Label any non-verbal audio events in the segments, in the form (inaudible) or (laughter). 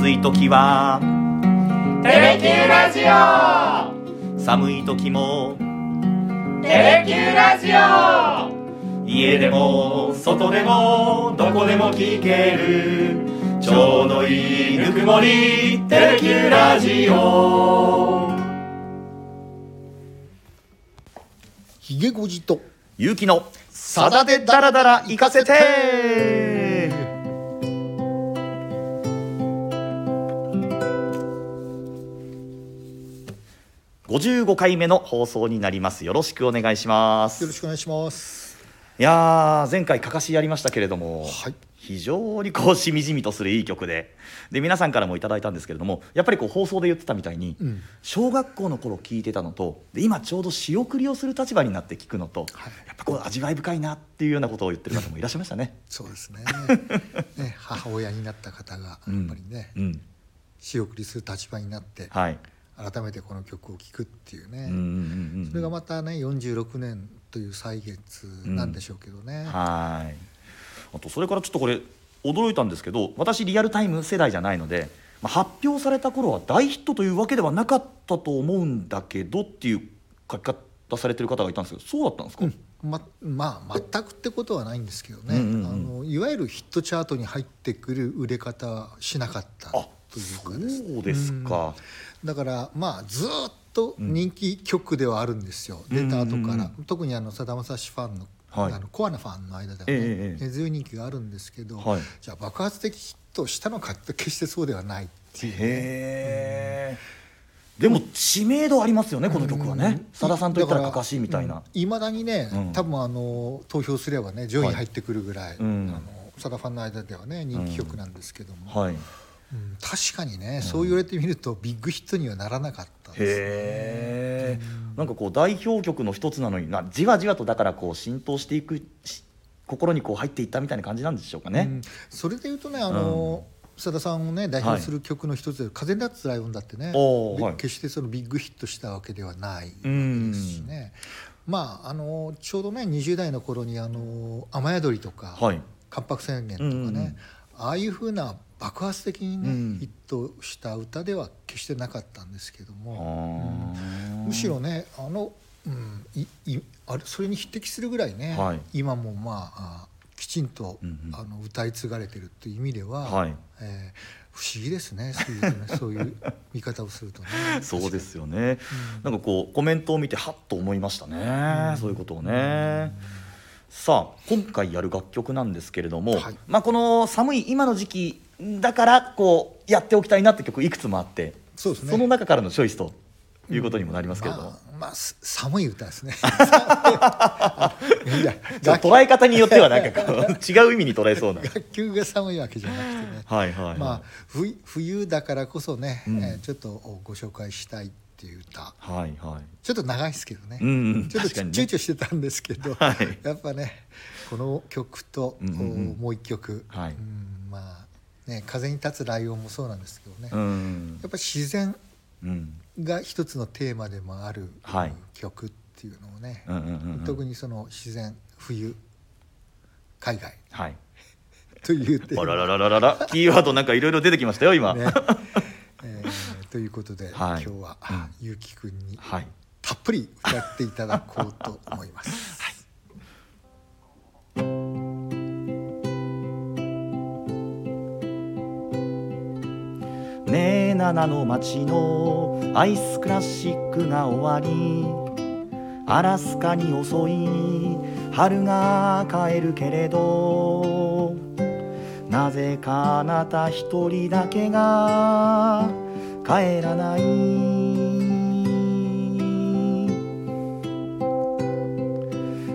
暑い時は。テレキューラジオ。寒い時も。テレキューラジオ。家でも外でもどこでも聞ける。ちょうどいいぬくもり。テレキューラジオ。ひげごじと。ゆうきのさだでダラダラ行かせて55回目の放送になります。よろしくお願いします。よろしくお願いします。いやー前回かかしやりましたけれども、はい。非常にこうしみじみとするいい曲で。で皆さんからもいただいたんですけれどもやっぱりこう放送で言ってたみたいに、うん。小学校の頃聞いてたのとで今ちょうど仕送りをする立場になって聞くのと、はい。やっぱこう味わい深いなっていうようなことを言ってる方もいらっしゃいましたね。そうですね。(laughs) ね母親になった方がやっぱりね、うん、仕送りする立場になってはい、改めてこの曲を聴くっていうね、うんうんうんうん。それがまたね46年という歳月なんでしょうけどね、はい。あとそれからちょっとこれ驚いたんですけど私リアルタイム世代じゃないので、まあ、発表された頃は大ヒットというわけではなかったと思うんだけどっていう書き方されてる方がいたんですけどそうだったんですか、ままあ全くってことはないんですけどね、うん。うんうんあのいわゆるヒットチャートに入ってくる売れ方はしなかったあというかですそうですか、だからまあずーっと人気曲ではあるんですよ、出た後から、うんうんうん。特にあのさだまさしファンの,、はい。あのコアなファンの間ではね、え根強い人気があるんですけど、はい。じゃあ爆発的ヒットしたのかって決してそうではないっていうへえ。でも知名度ありますよねこの曲はね。さださんといったらかかしみたいな、いまだにね、うん。多分あの投票すればね上位に入ってくるぐらい、うん。あのさだファンの間ではね人気曲なんですけども、はいうん確かにね、そう言われてみるとビッグヒットにはならなかったですへえなんかこう代表曲の一つなのになじわじわとだからこう浸透していくし心にこう入っていったみたいな感じなんでしょうかね、うん。それでいうとねあの、さださんをね代表する曲の一つで「風に立つライオン」だってね、はい。決してそのビッグヒットしたわけではないうんですしね、まああのちょうどね20代の頃にあの雨宿りとか、はい。関白宣言とかね、うんうんうんああいうふうな爆発的にね、うん。ヒットした歌では決してなかったんですけどあも、ーむしろねあの、うん、いいあれそれに匹敵するぐらいね、はい。今もまああきちんと、うんうん。あの歌い継がれてるっていう意味では、はい。えー不思議ですねそういう,、ね、(laughs) そういう見方をするとね。そうですよね、なんかこうコメントを見てはっと思いましたね、そういうことをね、さあ今回やる楽曲なんですけれども、はい。まあ、この寒い今の時期だからこうやっておきたいなって曲いくつもあってそうですね。の中からのチョイスということにもなりますけれども、まあ、まあ、す寒い歌ですね。(laughs) いや捉え方によってはなんかこう違う意味に捉えそうな。楽曲が寒いわけじゃなくてね。はいはいはい、まあ冬冬だからこそね、うん。えーちょっとご紹介したいっていう歌。はいはい。ちょっと長いですけどね、うんうん。ちょっと躊躇してたんですけど、はい。やっぱねこの曲と、うんうんもう一曲、はい。うんまあね「風に立つライオン」もそうなんですけどね、うやん。っぱ自然うん。が一つのテーマでもある、はい。曲っていうのをね、うんうんうんうん。特にその自然冬海外はい。(laughs) というテーあマらららららら。キーワードなんかいろいろ出てきましたよ今、ね。えーということで、はい。今日は、うん。ゆうきくんにはい。たっぷり歌っていただこうと思います。(laughs) ねえ七の町のアイスクラシックが終わりアラスカに遅い春が帰るけれどなぜかあなた一人だけが帰らない。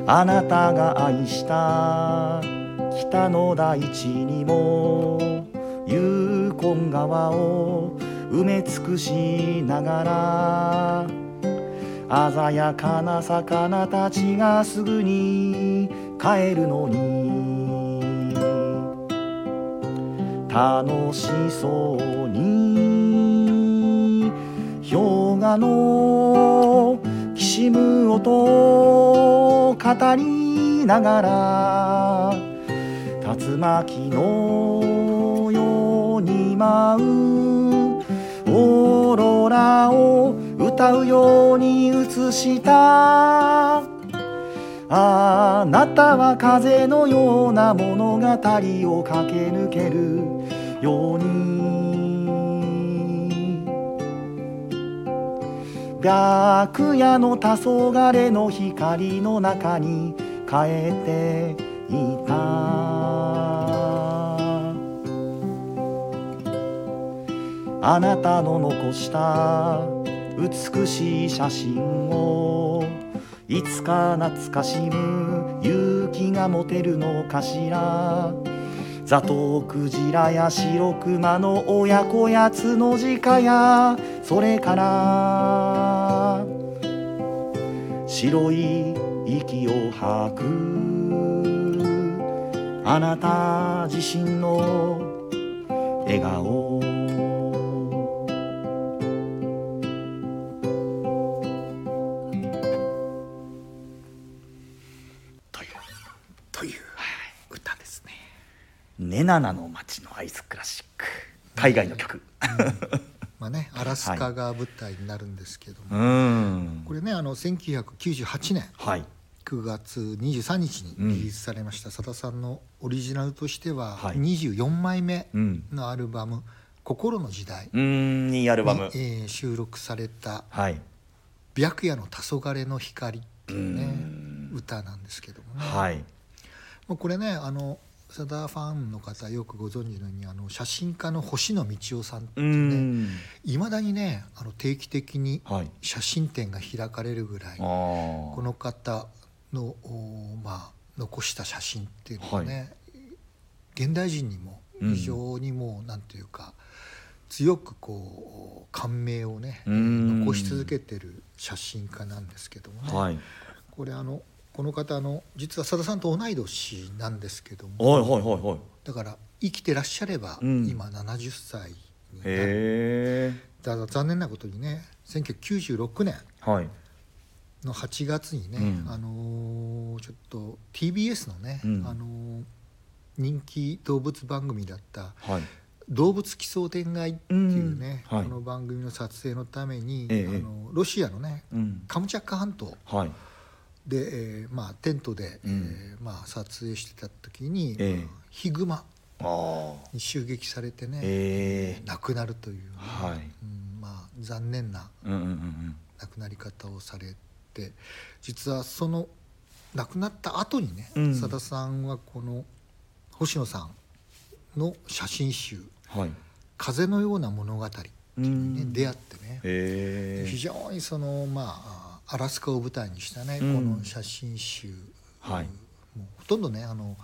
あなたが愛した北の大地にもユーコン川を埋め尽くしながら鮮やかな魚たちがすぐに帰るのに楽しそうに氷河のきしむ音を語りながら竜巻のように舞うオーロラを歌うように映した。あなたは風のような物語を駆け抜けるように白夜の黄昏の光の中に帰っていた。あなたの残した美しい写真をいつか懐かしむ勇気が持てるのかしら。ザトウクジラや白熊の親子やつの字かやそれから白い息を吐く。あなた自身の笑顔。というという歌ですね。ネナナの街のアイスクラシック。海外の曲まあねアラスカが舞台になるんですけども、うん。これねあの1998年。はい。9月23日にリリースされました。さだ、さんのオリジナルとしてははい。24枚目うん。のアルバム「心の時代」うんいいアルにバム。えー収録されたはい「白夜の黄昏の光」っていうねうん。歌なんですけどもね、はい。これねあのさだファンの方よくご存知のようにあの写真家の星野道夫さんってねん。いまだにねあの定期的にはい。写真展が開かれるぐらいあこーの方のおまあ残した写真っていうのがね、現代人にも非常にもうなんていうか、強くこう感銘をね、うん。残し続けてる写真家なんですけどもね、はい。これあのこの方あの実はさださんと同い年なんですけどはいもはいはいはい。だから生きてらっしゃれば、うん。今70歳になだから残念なことにね1996年はい。の8月にね、うん。あのーちょっと TBS のね、うん。あのー人気動物番組だったはい「動物奇想天外」っていうね、うん。はい。この番組の撮影のために、ええ。あのロシアのねうん。カムチャッカ半島はいで、えーまあ、テントで、うん。えーまあ、撮影してた時に、ええ。ヒグマに襲撃されてね、ええ。亡くなるというね、はい。うんまあ、残念な亡くなり方をされて実はその亡くなった後にねうん。さだ、さんはこの星野さんの写真集うんはい「風のような物語」っていうね、うん。出会ってね、へえ。非常にそのまあアラスカを舞台にしたね、うん。この写真集、はい。もうほとんどねあの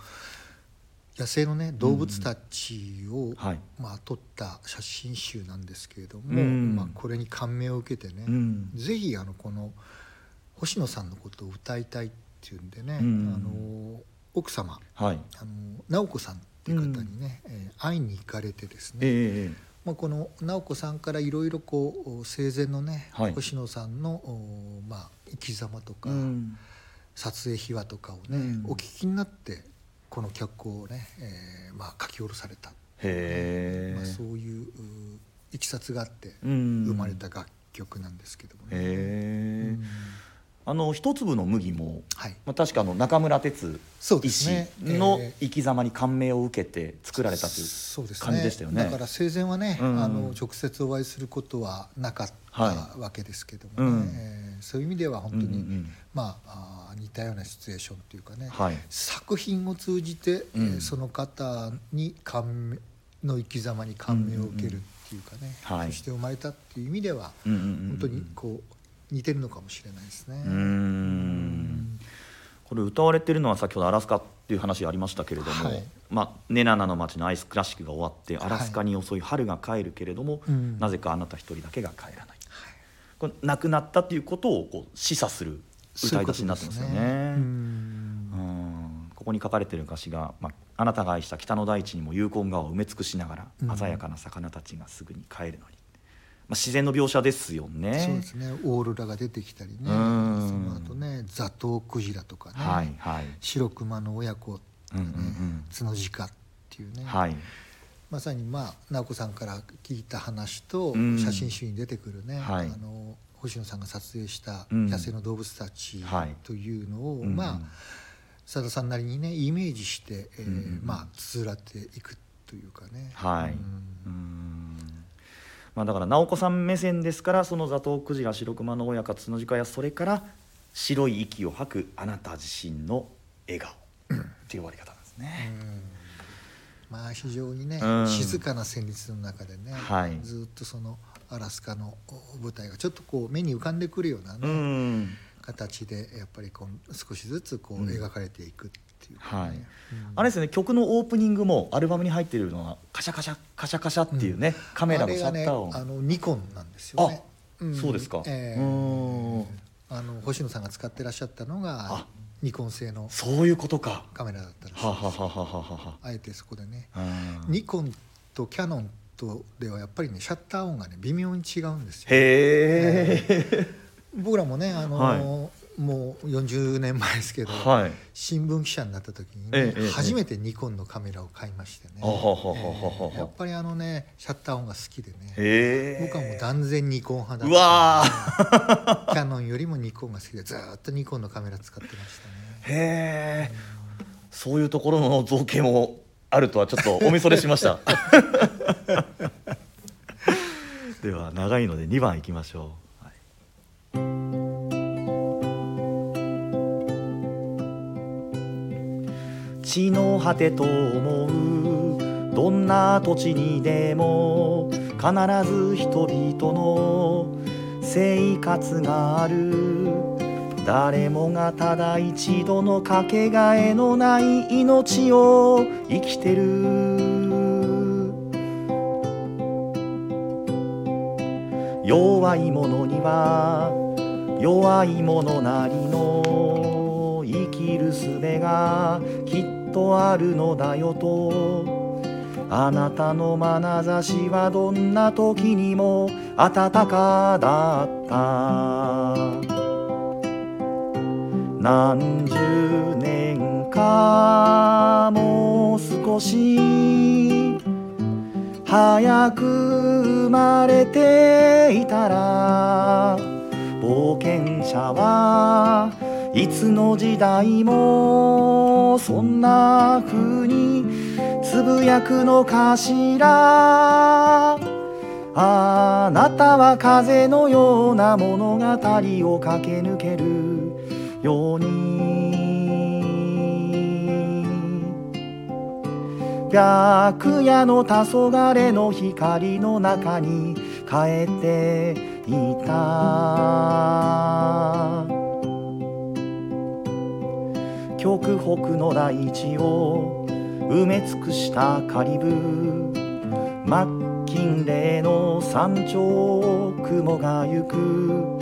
野生のね動物たちを、はい。まあ、撮った写真集なんですけれども、うん。まあ、これに感銘を受けてね、うん。ぜひあのこの星野さんのことを歌いたいっていうんでね、うん。あの奥様はい。あの直子さんっていう方にね、えー会いに行かれてですね、ええまあ、この直子さんからいろいろこう生前のね、はい。星野さんのおまあ、生き様とか、うん。撮影秘話とかをね、うん。お聞きになってこの曲をね、えーまあ、書き下ろされた、へえまあ、そういうういきさつがあってうん。生まれた楽曲なんですけどもね。あの一粒の麦もはい。まあ確かあの中村哲医師のえー。生き様に感銘を受けて作られたという感じでしたよね。だから生前はね、うん。あの直接お会いすることはなかったはわけですけどもね、うん。えーそういう意味では本当に、うんうんうん。まああー似たようなシチュエーションというかね、はい。作品を通じて、えーうん。その方に感銘の生き様に感銘を受けるっていうかね、はい。そして生まれたっていう意味では、うんうんうんうん。本当にこう似てるのかもしれないですね。うーん。これ歌われてるのは先ほどアラスカっていう話ありましたけれども、はい。まあ、ネナナの街のアイスクラシックが終わってアラスカに遅い春が帰るけれども、うん。なぜかあなた一人だけが帰らない、これ亡くなったっていうことをこう示唆する歌い出しになってますよね。そうね。うん。うん。ここに書かれてる歌詞が、まあ「あなたが愛した北の大地にも勇敢川を埋め尽くしながら、うん。鮮やかな魚たちがすぐに帰るのに」まあ、自然の描写ですよね。そうですね。オーロラが出てきたりね。そうん。の後ねザトウクジラとかね、はいはい。白熊の親子、ねうんうんうん。角鹿っていうね、はい。まさにまあ直子さんから聞いた話とうん。写真集に出てくるね、はい。あの星野さんが撮影したうん。野生の動物たちはい。というのを、うんまあさださんなりにねイメージして、えーまあつづらっていくというかね。はい。うん。うんまあ、だから直子さん目線ですからそのザトウクジラ白熊の親か角鹿やそれから白い息を吐くあなた自身の笑顔。っていう終わり方なんですね。うん。まあ非常にね、うん。静かな旋律の中でね、はい。ずっとそのアラスカのお舞台がちょっとこう目に浮かんでくるようなね、うん。形でやっぱりこう少しずつこううん。描かれていくっていうはい。うん。あれですね曲のオープニングもアルバムに入っているのはカシャカシャカシャカシャっていうね、カメラのシャッター音、あね、あのニコンなんですよね。ん。そうですか。えーん。あの星野さんが使ってらっしゃったのがあ。ニコン製のそういうことか。カメラだったらしいあえてそこでね、は。ニコンとキャノンとではやっぱりねシャッター音がね微妙に違うんですよ。へえ。僕らもねあの、はもう40年前ですけど、はい。新聞記者になった時にね、初めてニコンのカメラを買いましてね、ええやっぱりあのねシャッター音が好きでねへえ。僕はもう断然ニコン派だうわ (laughs) キャノンよりもニコンが好きでずーっとニコンのカメラ使ってましたねへえ。そういうところの造形もあるとはちょっとおみそれしました。(laughs) では長いので2番いきましょう。地の果てと思うどんな土地にでも必ず人々の生活がある。誰もがただ一度のかけがえのない命を生きてる。弱い者には弱い者なりの術がきっとあるのだよと。あなたの眼差しはどんな時にも温かだった。何十年かもう少し早く生まれていたら冒険者はいつの時代もそんな風につぶやくのかしらあなたは風のような物語を駆け抜けるように白夜の黄昏の光の中に帰っていた極北の大地を埋め尽くしたカリブ。マッキンレーの山頂雲が行く。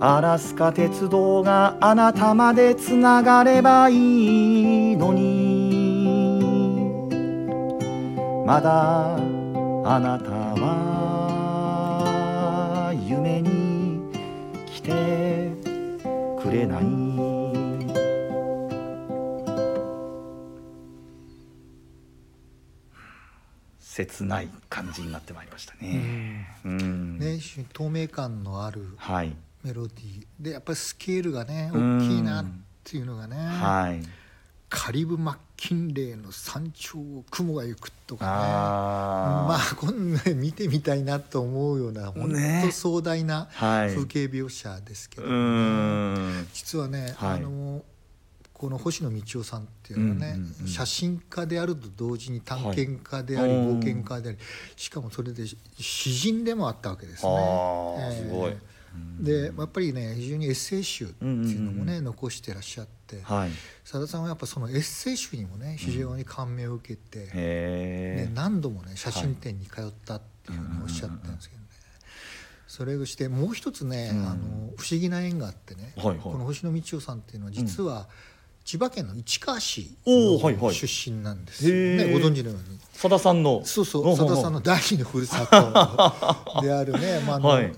アラスカ鉄道があなたまでつながればいいのに。まだあなたは夢に来てくれない。切ない感じになってまいりましたね。うんね透明感のあるはい。メロディーでやっぱりスケールがねうん大きいなっていうのがね、はい。カリブ・マッキンレーの山頂を雲が行くとかねまあこんな見てみたいなと思うような本ね当壮大なはい。風景描写ですけど、うーん。実はね、はいあのこの星野道夫さんっていうのはね、うんうんうん。写真家であると同時に探検家であり、はい冒険家でありしかもそれで詩人でもあったわけですね。ええすごい。でやっぱりね非常にエッセイ集っていうのもね、うん残してらっしゃってはい。さださんはやっぱそのエッセイ集にもね非常に感銘を受けて、ね、へえ。何度もね写真展に通ったっていうふうにおっしゃったんですけどね、それをしてもう一つね、うん。あの不思議な縁があってね、この星野道夫さんっていうのは実は千葉県の市川市の出身なんですよ、へー。ねご存知のように。さださんの。そうそうさださんの第二のふるさと (laughs) であるね、まああのはい。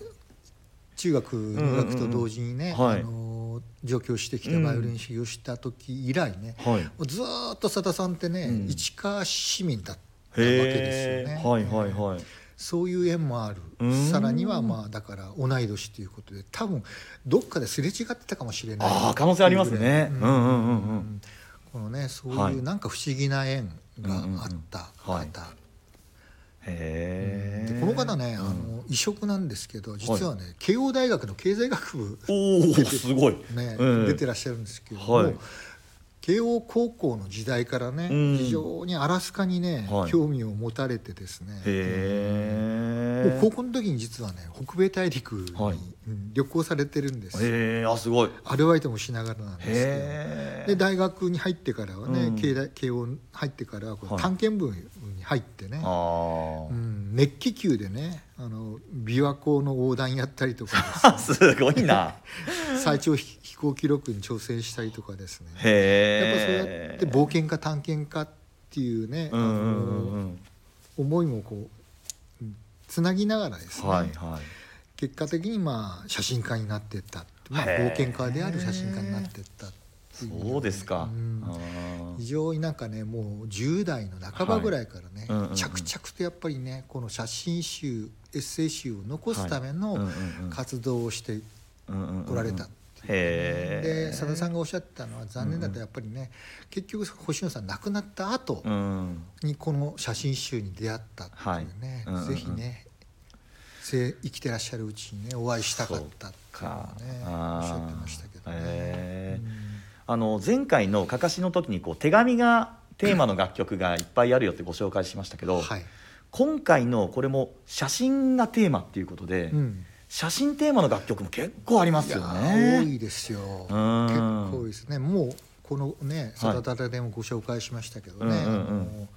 中学入学と同時にね、うんうんうん。はい。あの上京してきてバイオリン修行した時以来ね、うずーっとさださんってね、うん。市川市民だったわけですよね。はいはいはい。そういう縁もある。さらにはまあだから同い年ということで多分どっかですれ違ってたかもしれない。あ可能性ありますね。このねそういうなんか不思議な縁があった方、はい。へこの方ね、あの異色なんですけど実はね、慶応大学の経済学部おすごい、ね出てらっしゃるんですけども、慶応高校の時代からね、非常にアラスカにね、興味を持たれてですね。もう高校の時に実はね北米大陸に、旅行されてるんです。へあすごい。アルバイトもしながらなんですけど。で大学に入ってからはね、慶慶応入ってからは探検部に入ってね、うん、熱気球でねあの琵琶湖の横断やったりとか (laughs) すごいな。(laughs) 最長飛行記録に挑戦したりとかですね。やっぱそうやって冒険家探検家っていうね、うんうんうん、思いもこうつなぎながらですね、はいはい、結果的にまあ写真家になっていった、まあ、冒険家である写真家になっていったそうですか、うん、非常になんかねもう10代の半ばぐらいからね、着々とやっぱりねこの写真集エッセイ集を残すための活動をしておられた。で佐田さんがおっしゃったのは残念だった。やっぱりね、結局星野さん亡くなった後にこの写真集に出会ったっていうね、はい、ぜひね生きてらっしゃるうちにねお会いしたかったっていうのねおっしゃってましたけどね。あの前回のかかしの時にこう手紙がテーマの楽曲がいっぱいあるよってご紹介しましたけど、はい、今回のこれも写真がテーマっていうことで、うん、写真テーマの楽曲も結構ありますよね。多いですよ。結構ですね。もうこのね「サタタタ」でもご紹介しましたけどね。うんうんうん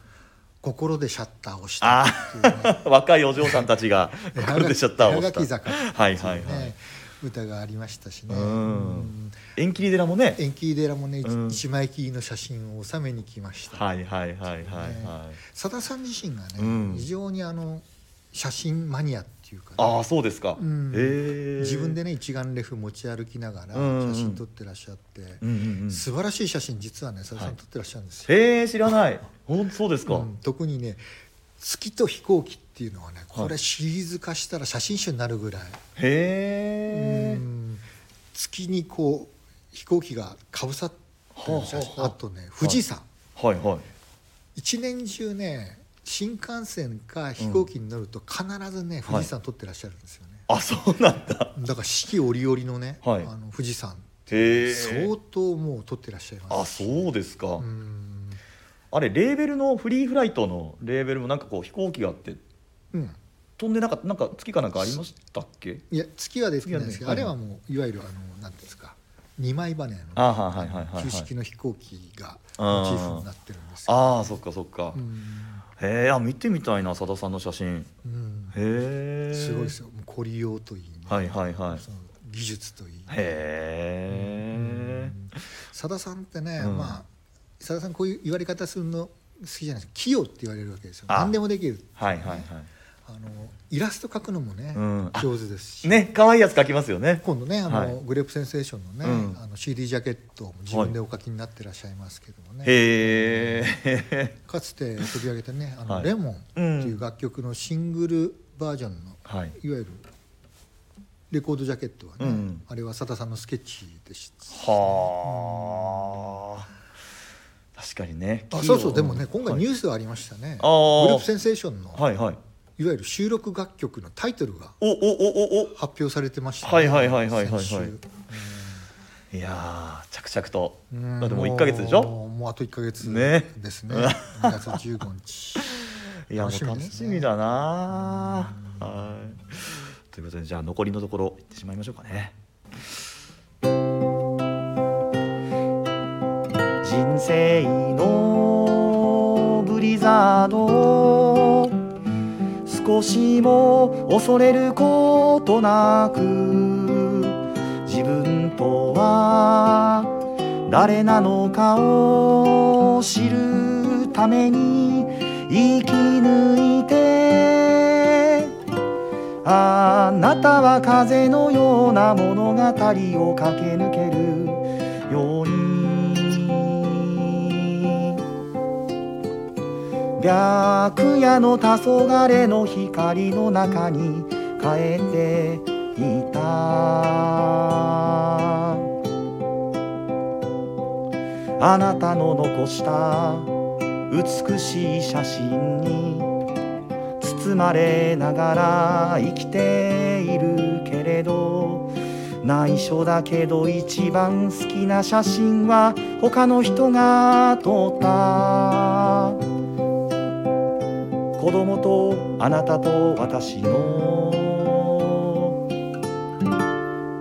心でシャッターをした、ね、(laughs) 若いお嬢さんたちが (laughs) 心でシャッターをした。はいはいはい。歌がありましたしね。縁切り寺もね。縁切り寺もね、一枚切りの写真を収めに来ました。はいはいはいはいはい。さださん自身がね、非常にあの写真マニアっていうか、ああそうですか。自分でね一眼レフ持ち歩きながら写真撮ってらっしゃって、素晴らしい写真実はねさださん撮ってらっしゃるんですよ。へえ知らない。本当そうですか。特にね月と飛行機っていうのはねこれシリーズ化したら写真集になるぐらい、へえ月にこう飛行機がかぶさってる写真、あとね富士山、はい。はい。一年中ね新幹線か飛行機に乗ると必ずね、富士山撮ってらっしゃるんですよね、あそうなんだ。だから四季折々のね、あの富士山って相当もう撮ってらっしゃいます。あそうですか。うん。あれレーベルのフリーフライトのレーベルもなんかこう飛行機があって、うん、飛んでなかったなんか月かなんかありましたっけ？いや月はですね、あれはもういわゆるあのなんですか？二枚羽の旧式の飛行機がモチーフになってるんですああそっかそっか、へえあ見てみたいなさださんの写真、うん、へえすごいですよ。凝りようといい、ね、はいはいはい。その技術といい、ね、へえさださんってね、まあ佐田さんこういう言われ方するの好きじゃないですか。器用って言われるわけですよ。何でもできる、はいはいはいあのイラスト描くのもね、うん、上手ですし。ね可愛いやつ描きますよね。今度ねあの、はい、グレープセンセーションのね、うん、あの CD ジャケットも自分でお描きになってらっしゃいますけどもね、へえ。かつて取り上げたね「あの、はい、レモン」っていう楽曲のシングルバージョンの、はい、いわゆるレコードジャケットはね、うん、あれは佐田さんのスケッチでした、はあ、確かにね。あそうそうでもね今回ニュースがありましたね、はい、グループセンセーションの、はいはい、いわゆる収録楽曲のタイトルが発表されてました、ね、はいはいはいはいはいはい。いや着々と。だってもう1か月でしょ？もうあと1か月ですね。(laughs) ね2月15日。いやもう楽しみだなはい。ということでじゃあ残りのところいってしまいましょうかね。人生少しも恐れることなく自分とは誰なのかを知るために生き抜いてあなたは風のような物語を駆け抜ける白夜の黄昏の光の中に帰っていた。あなたの残した美しい写真に包まれながら生きているけれど内緒だけど一番好きな写真は他の人が撮った。子供とあなたと私の。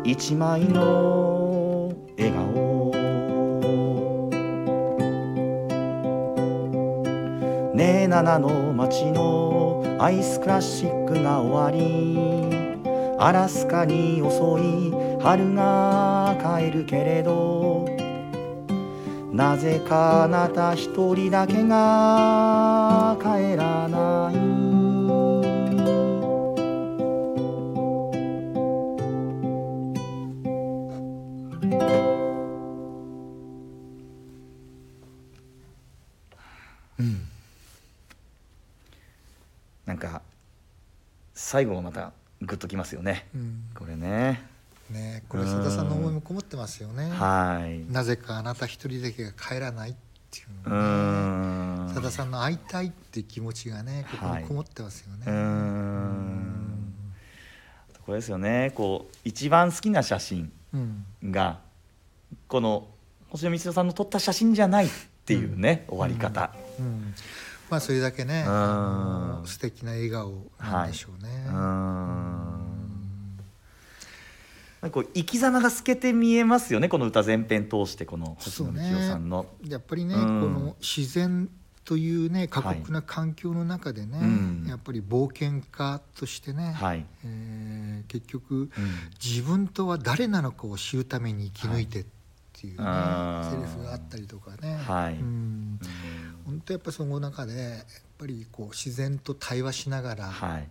一枚の笑顔。ねえ7の街のアイスクラシックが終わり。アラスカに遅い。春が帰るけれど。なぜかあなた一人だけが帰らない？うん。なんか最後がまたグッときますよね。うん。これねねこれさださんの思いもこもってますよね。はい。なぜかあなた一人だけが帰らないっていううのねさださんの会いたいっていう気持ちがねここにこもってますよね、うーん。これですよね。こう一番好きな写真うんがこの星野光代さんの撮った写真じゃないっていうね、終わり方、うん。まあそれだけね素敵な笑顔なんでしょうね、うーんなんか生き様が透けて見えますよねこの歌全編通してこの星野光代さんの。やっぱりね、うん。この自然というね過酷な環境の中でね、うん。やっぱり冒険家としてね、はい、えー結局うん。自分とは誰なのかを知るために生き抜いてっていうね、あー。セリフがあったりとかね、はい。うん。本当やっぱその中でやっぱりこう自然と対話しながら、はい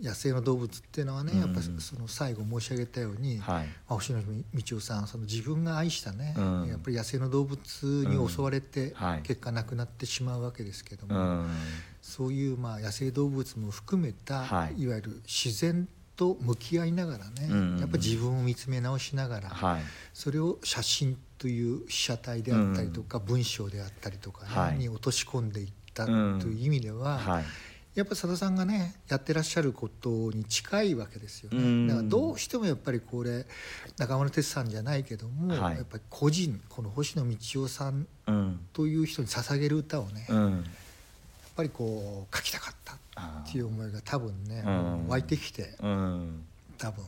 野生の動物っていうのはね、うん。やっぱその最後申し上げたように、はい。まあ、星野道夫さんその自分が愛したね、うん。やっぱり野生の動物に襲われて、はい。結果亡くなってしまうわけですけどうも、ん。そういうまあ野生動物も含めた、はい。い、わゆる自然と向き合いながらね、うんやっぱ自分を見つめ直しながら、はい。それを写真という被写体であったりとか、文章であったりとかね、はい。に落とし込んでいったとうん。いう意味では、はいやっぱ佐田さんがねやってらっしゃることに近いわけですようん。ねだからどうしてもやっぱりこれ中村哲さんじゃないけども、はい。やっぱり個人この星野道夫さんうん。という人に捧げる歌をね、やっうんぱりこう書きたかったっていう思いが多分ね、うん。湧いてきてうん。多分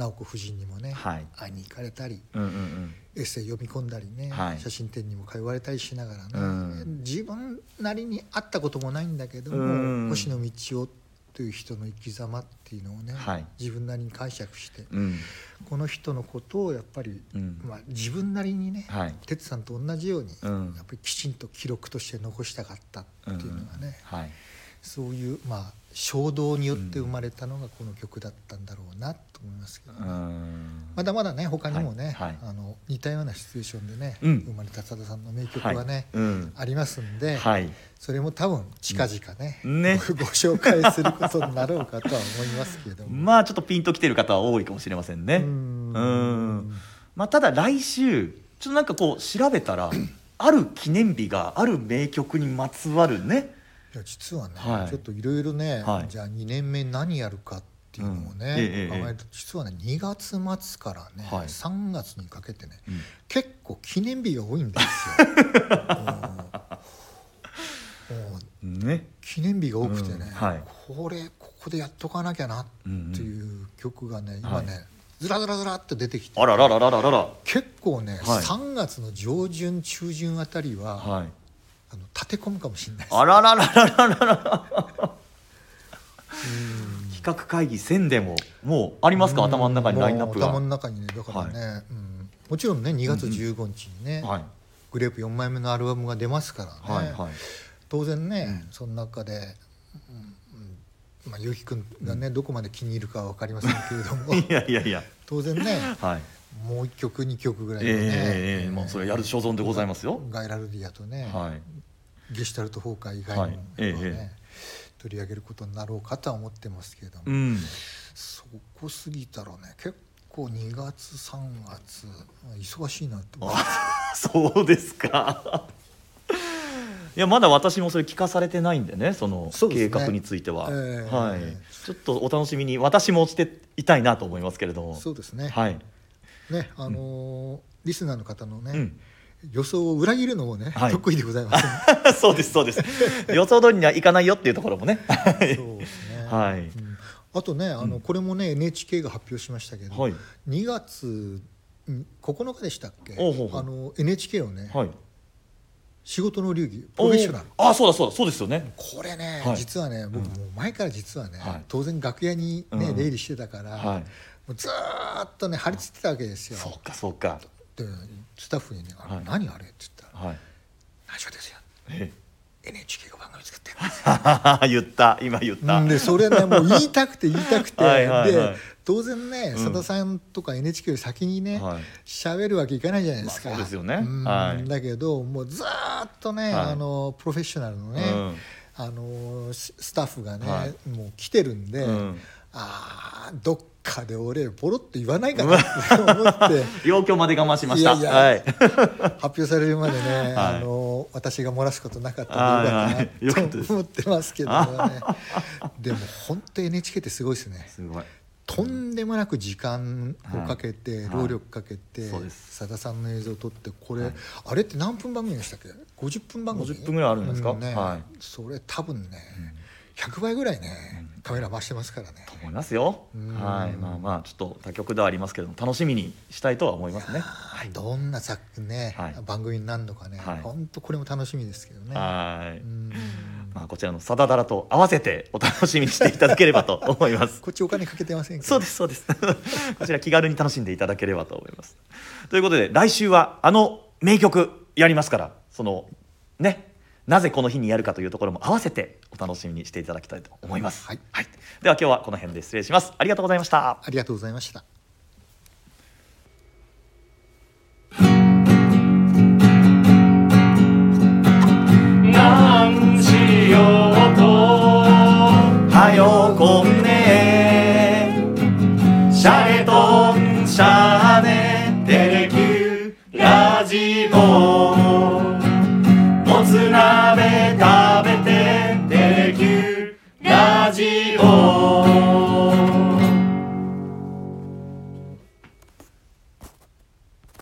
直子夫人にもね、はい。会いに行かれたりうんうんエッセイ読み込んだりね、はい。写真展にも通われたりしながらね、うん。自分なりに会ったこともないんだけども、うん。星野道夫という人の生き様っていうのをね、はい。自分なりに解釈してうん。この人のことをやっぱり、うん。まあ、自分なりにねはい。哲さんと同じように、うん。やっぱりきちんと記録として残したかったっていうのがね、はいそういうまあ衝動によって生まれたのがこの曲だったんだろうなと思いますけどうね。ん。まだまだね他にもね、はい。はい。あの似たようなシチュエーションでね、うん。生まれた佐田さんの名曲はね、はい。うん。ありますんで、はい。それも多分近々ね,、うんね。ご (laughs) ご紹介することになろうかとは思いますけれども。まあちょっとピンときてる方は多いかもしれませんね。うん。うん。まあただ来週ちょっとなんかこう調べたらある記念日がある名曲にまつわるねいや実はね、はい。ちょっといろいろね、はい。じゃあ2年目何やるかっていうのをね、うん。ええ考えると実はね2月末からね、はい。3月にかけてね、うん。結構記念日が多いんですよ。(laughs) ね。記念日が多くてね、うん。はい。これここでやっとかなきゃなっていう曲がね、今ね、はいずらずらずらっと出てきてあららららららら。結構ね、はい。3月の上旬中旬あたりは、はいあの立て込むかもしれないです。あららららららら企画会議1000でももうありますか頭の中にラインナップが頭の中にねだからね、うんもちろんね2月15日にね、はいグレープ4枚目のアルバムが出ますからね、はいはい当然ね、その中で、うんうんまあ、ゆうきくんがね、どこまで気に入るかは分かりませんけれどもいやいやいや当然ねはいもう1曲2曲ぐらいはね、ええええええもうそれやる所存でございますよガイラルディアとね、はいゲシュタルト崩壊以外のはい。ええねえ取り上げることになろうかとは思ってますけれども、うん。そこ過ぎたらね結構2月3月忙しいなと思って (laughs) そうですか。いやまだ私もそれ聞かされてないんでねその計画については、ええ。はい。ちょっとお楽しみに私もしていたいなと思いますけれども。そうですね、はい、ねあのーリスナーの方のね、うん予想を裏切るのもね、はい。得意でございます、(laughs) ね、そうですそうです。(laughs) 予想通りにはいかないよっていうところもね。そうですね、はい。うん。あとねあの、これもね NHK が発表しましたけど、はい。2月うん9日でしたっけ？あの NHK をね、はい。仕事の流儀プロフェッショナル。あそうだそうだそうですよね。これね、はい。実はね僕もう前から実はね、はい。当然楽屋にね、うん。出入りしてたから、はい。もうずーっとね張り付いてたわけですよ。そうかそうかでスタッフにね「あれはい。何あれ?」って言ったらはい「内緒ですよ。え NHK が番組作って (laughs) 言った。今言った、うんでそれねもう言いたくて (laughs) 言いたくて。はいで当然ねうん。さださんとか NHK より先にねはい。喋、るわけいかないじゃないですか、まあそうですよね。ん。はい。だけどもうずーっとね、はい。あのプロフェッショナルのね、うん。あのススタッフがね、はい。もう来てるんで、うん。あーどっかで俺ボロッと言わないかなって思って。(laughs) 要求まで我慢しました。はい。(laughs) 発表されるまでね、はい。あの私が漏らすことなかったんでよかったと思ってますけどね。(laughs) でも本当 NHK ってすごいですね。すごい。とんでもなく時間をかけて、はい。労力かけてさださんの映像を撮ってこれ、はい。あれって何分番組でしたっけ？50分番組？50分ぐらいあるんですか？うね。はい。それ多分ね、100倍ぐらいね、カメラ回してますからね。思いますよ。うん。はい。まあまあちょっと他局ではありますけども楽しみにしたいとは思いますね。どんな作ね、はい。番組になるのかね、はい。本当これも楽しみですけどね。はい。うん。まあこちらのサダダラと合わせてお楽しみにしていただければと思います。(laughs) こっちお金かけてませんそうですそうです。(laughs) こちら気軽に楽しんでいただければと思います。ということで来週はあの名曲やりますからそのねなぜこの日にやるかというところも合わせてお楽しみにしていただきたいと思います、はい。では今日はこの辺で失礼します。ありがとうございました。ありがとうございました。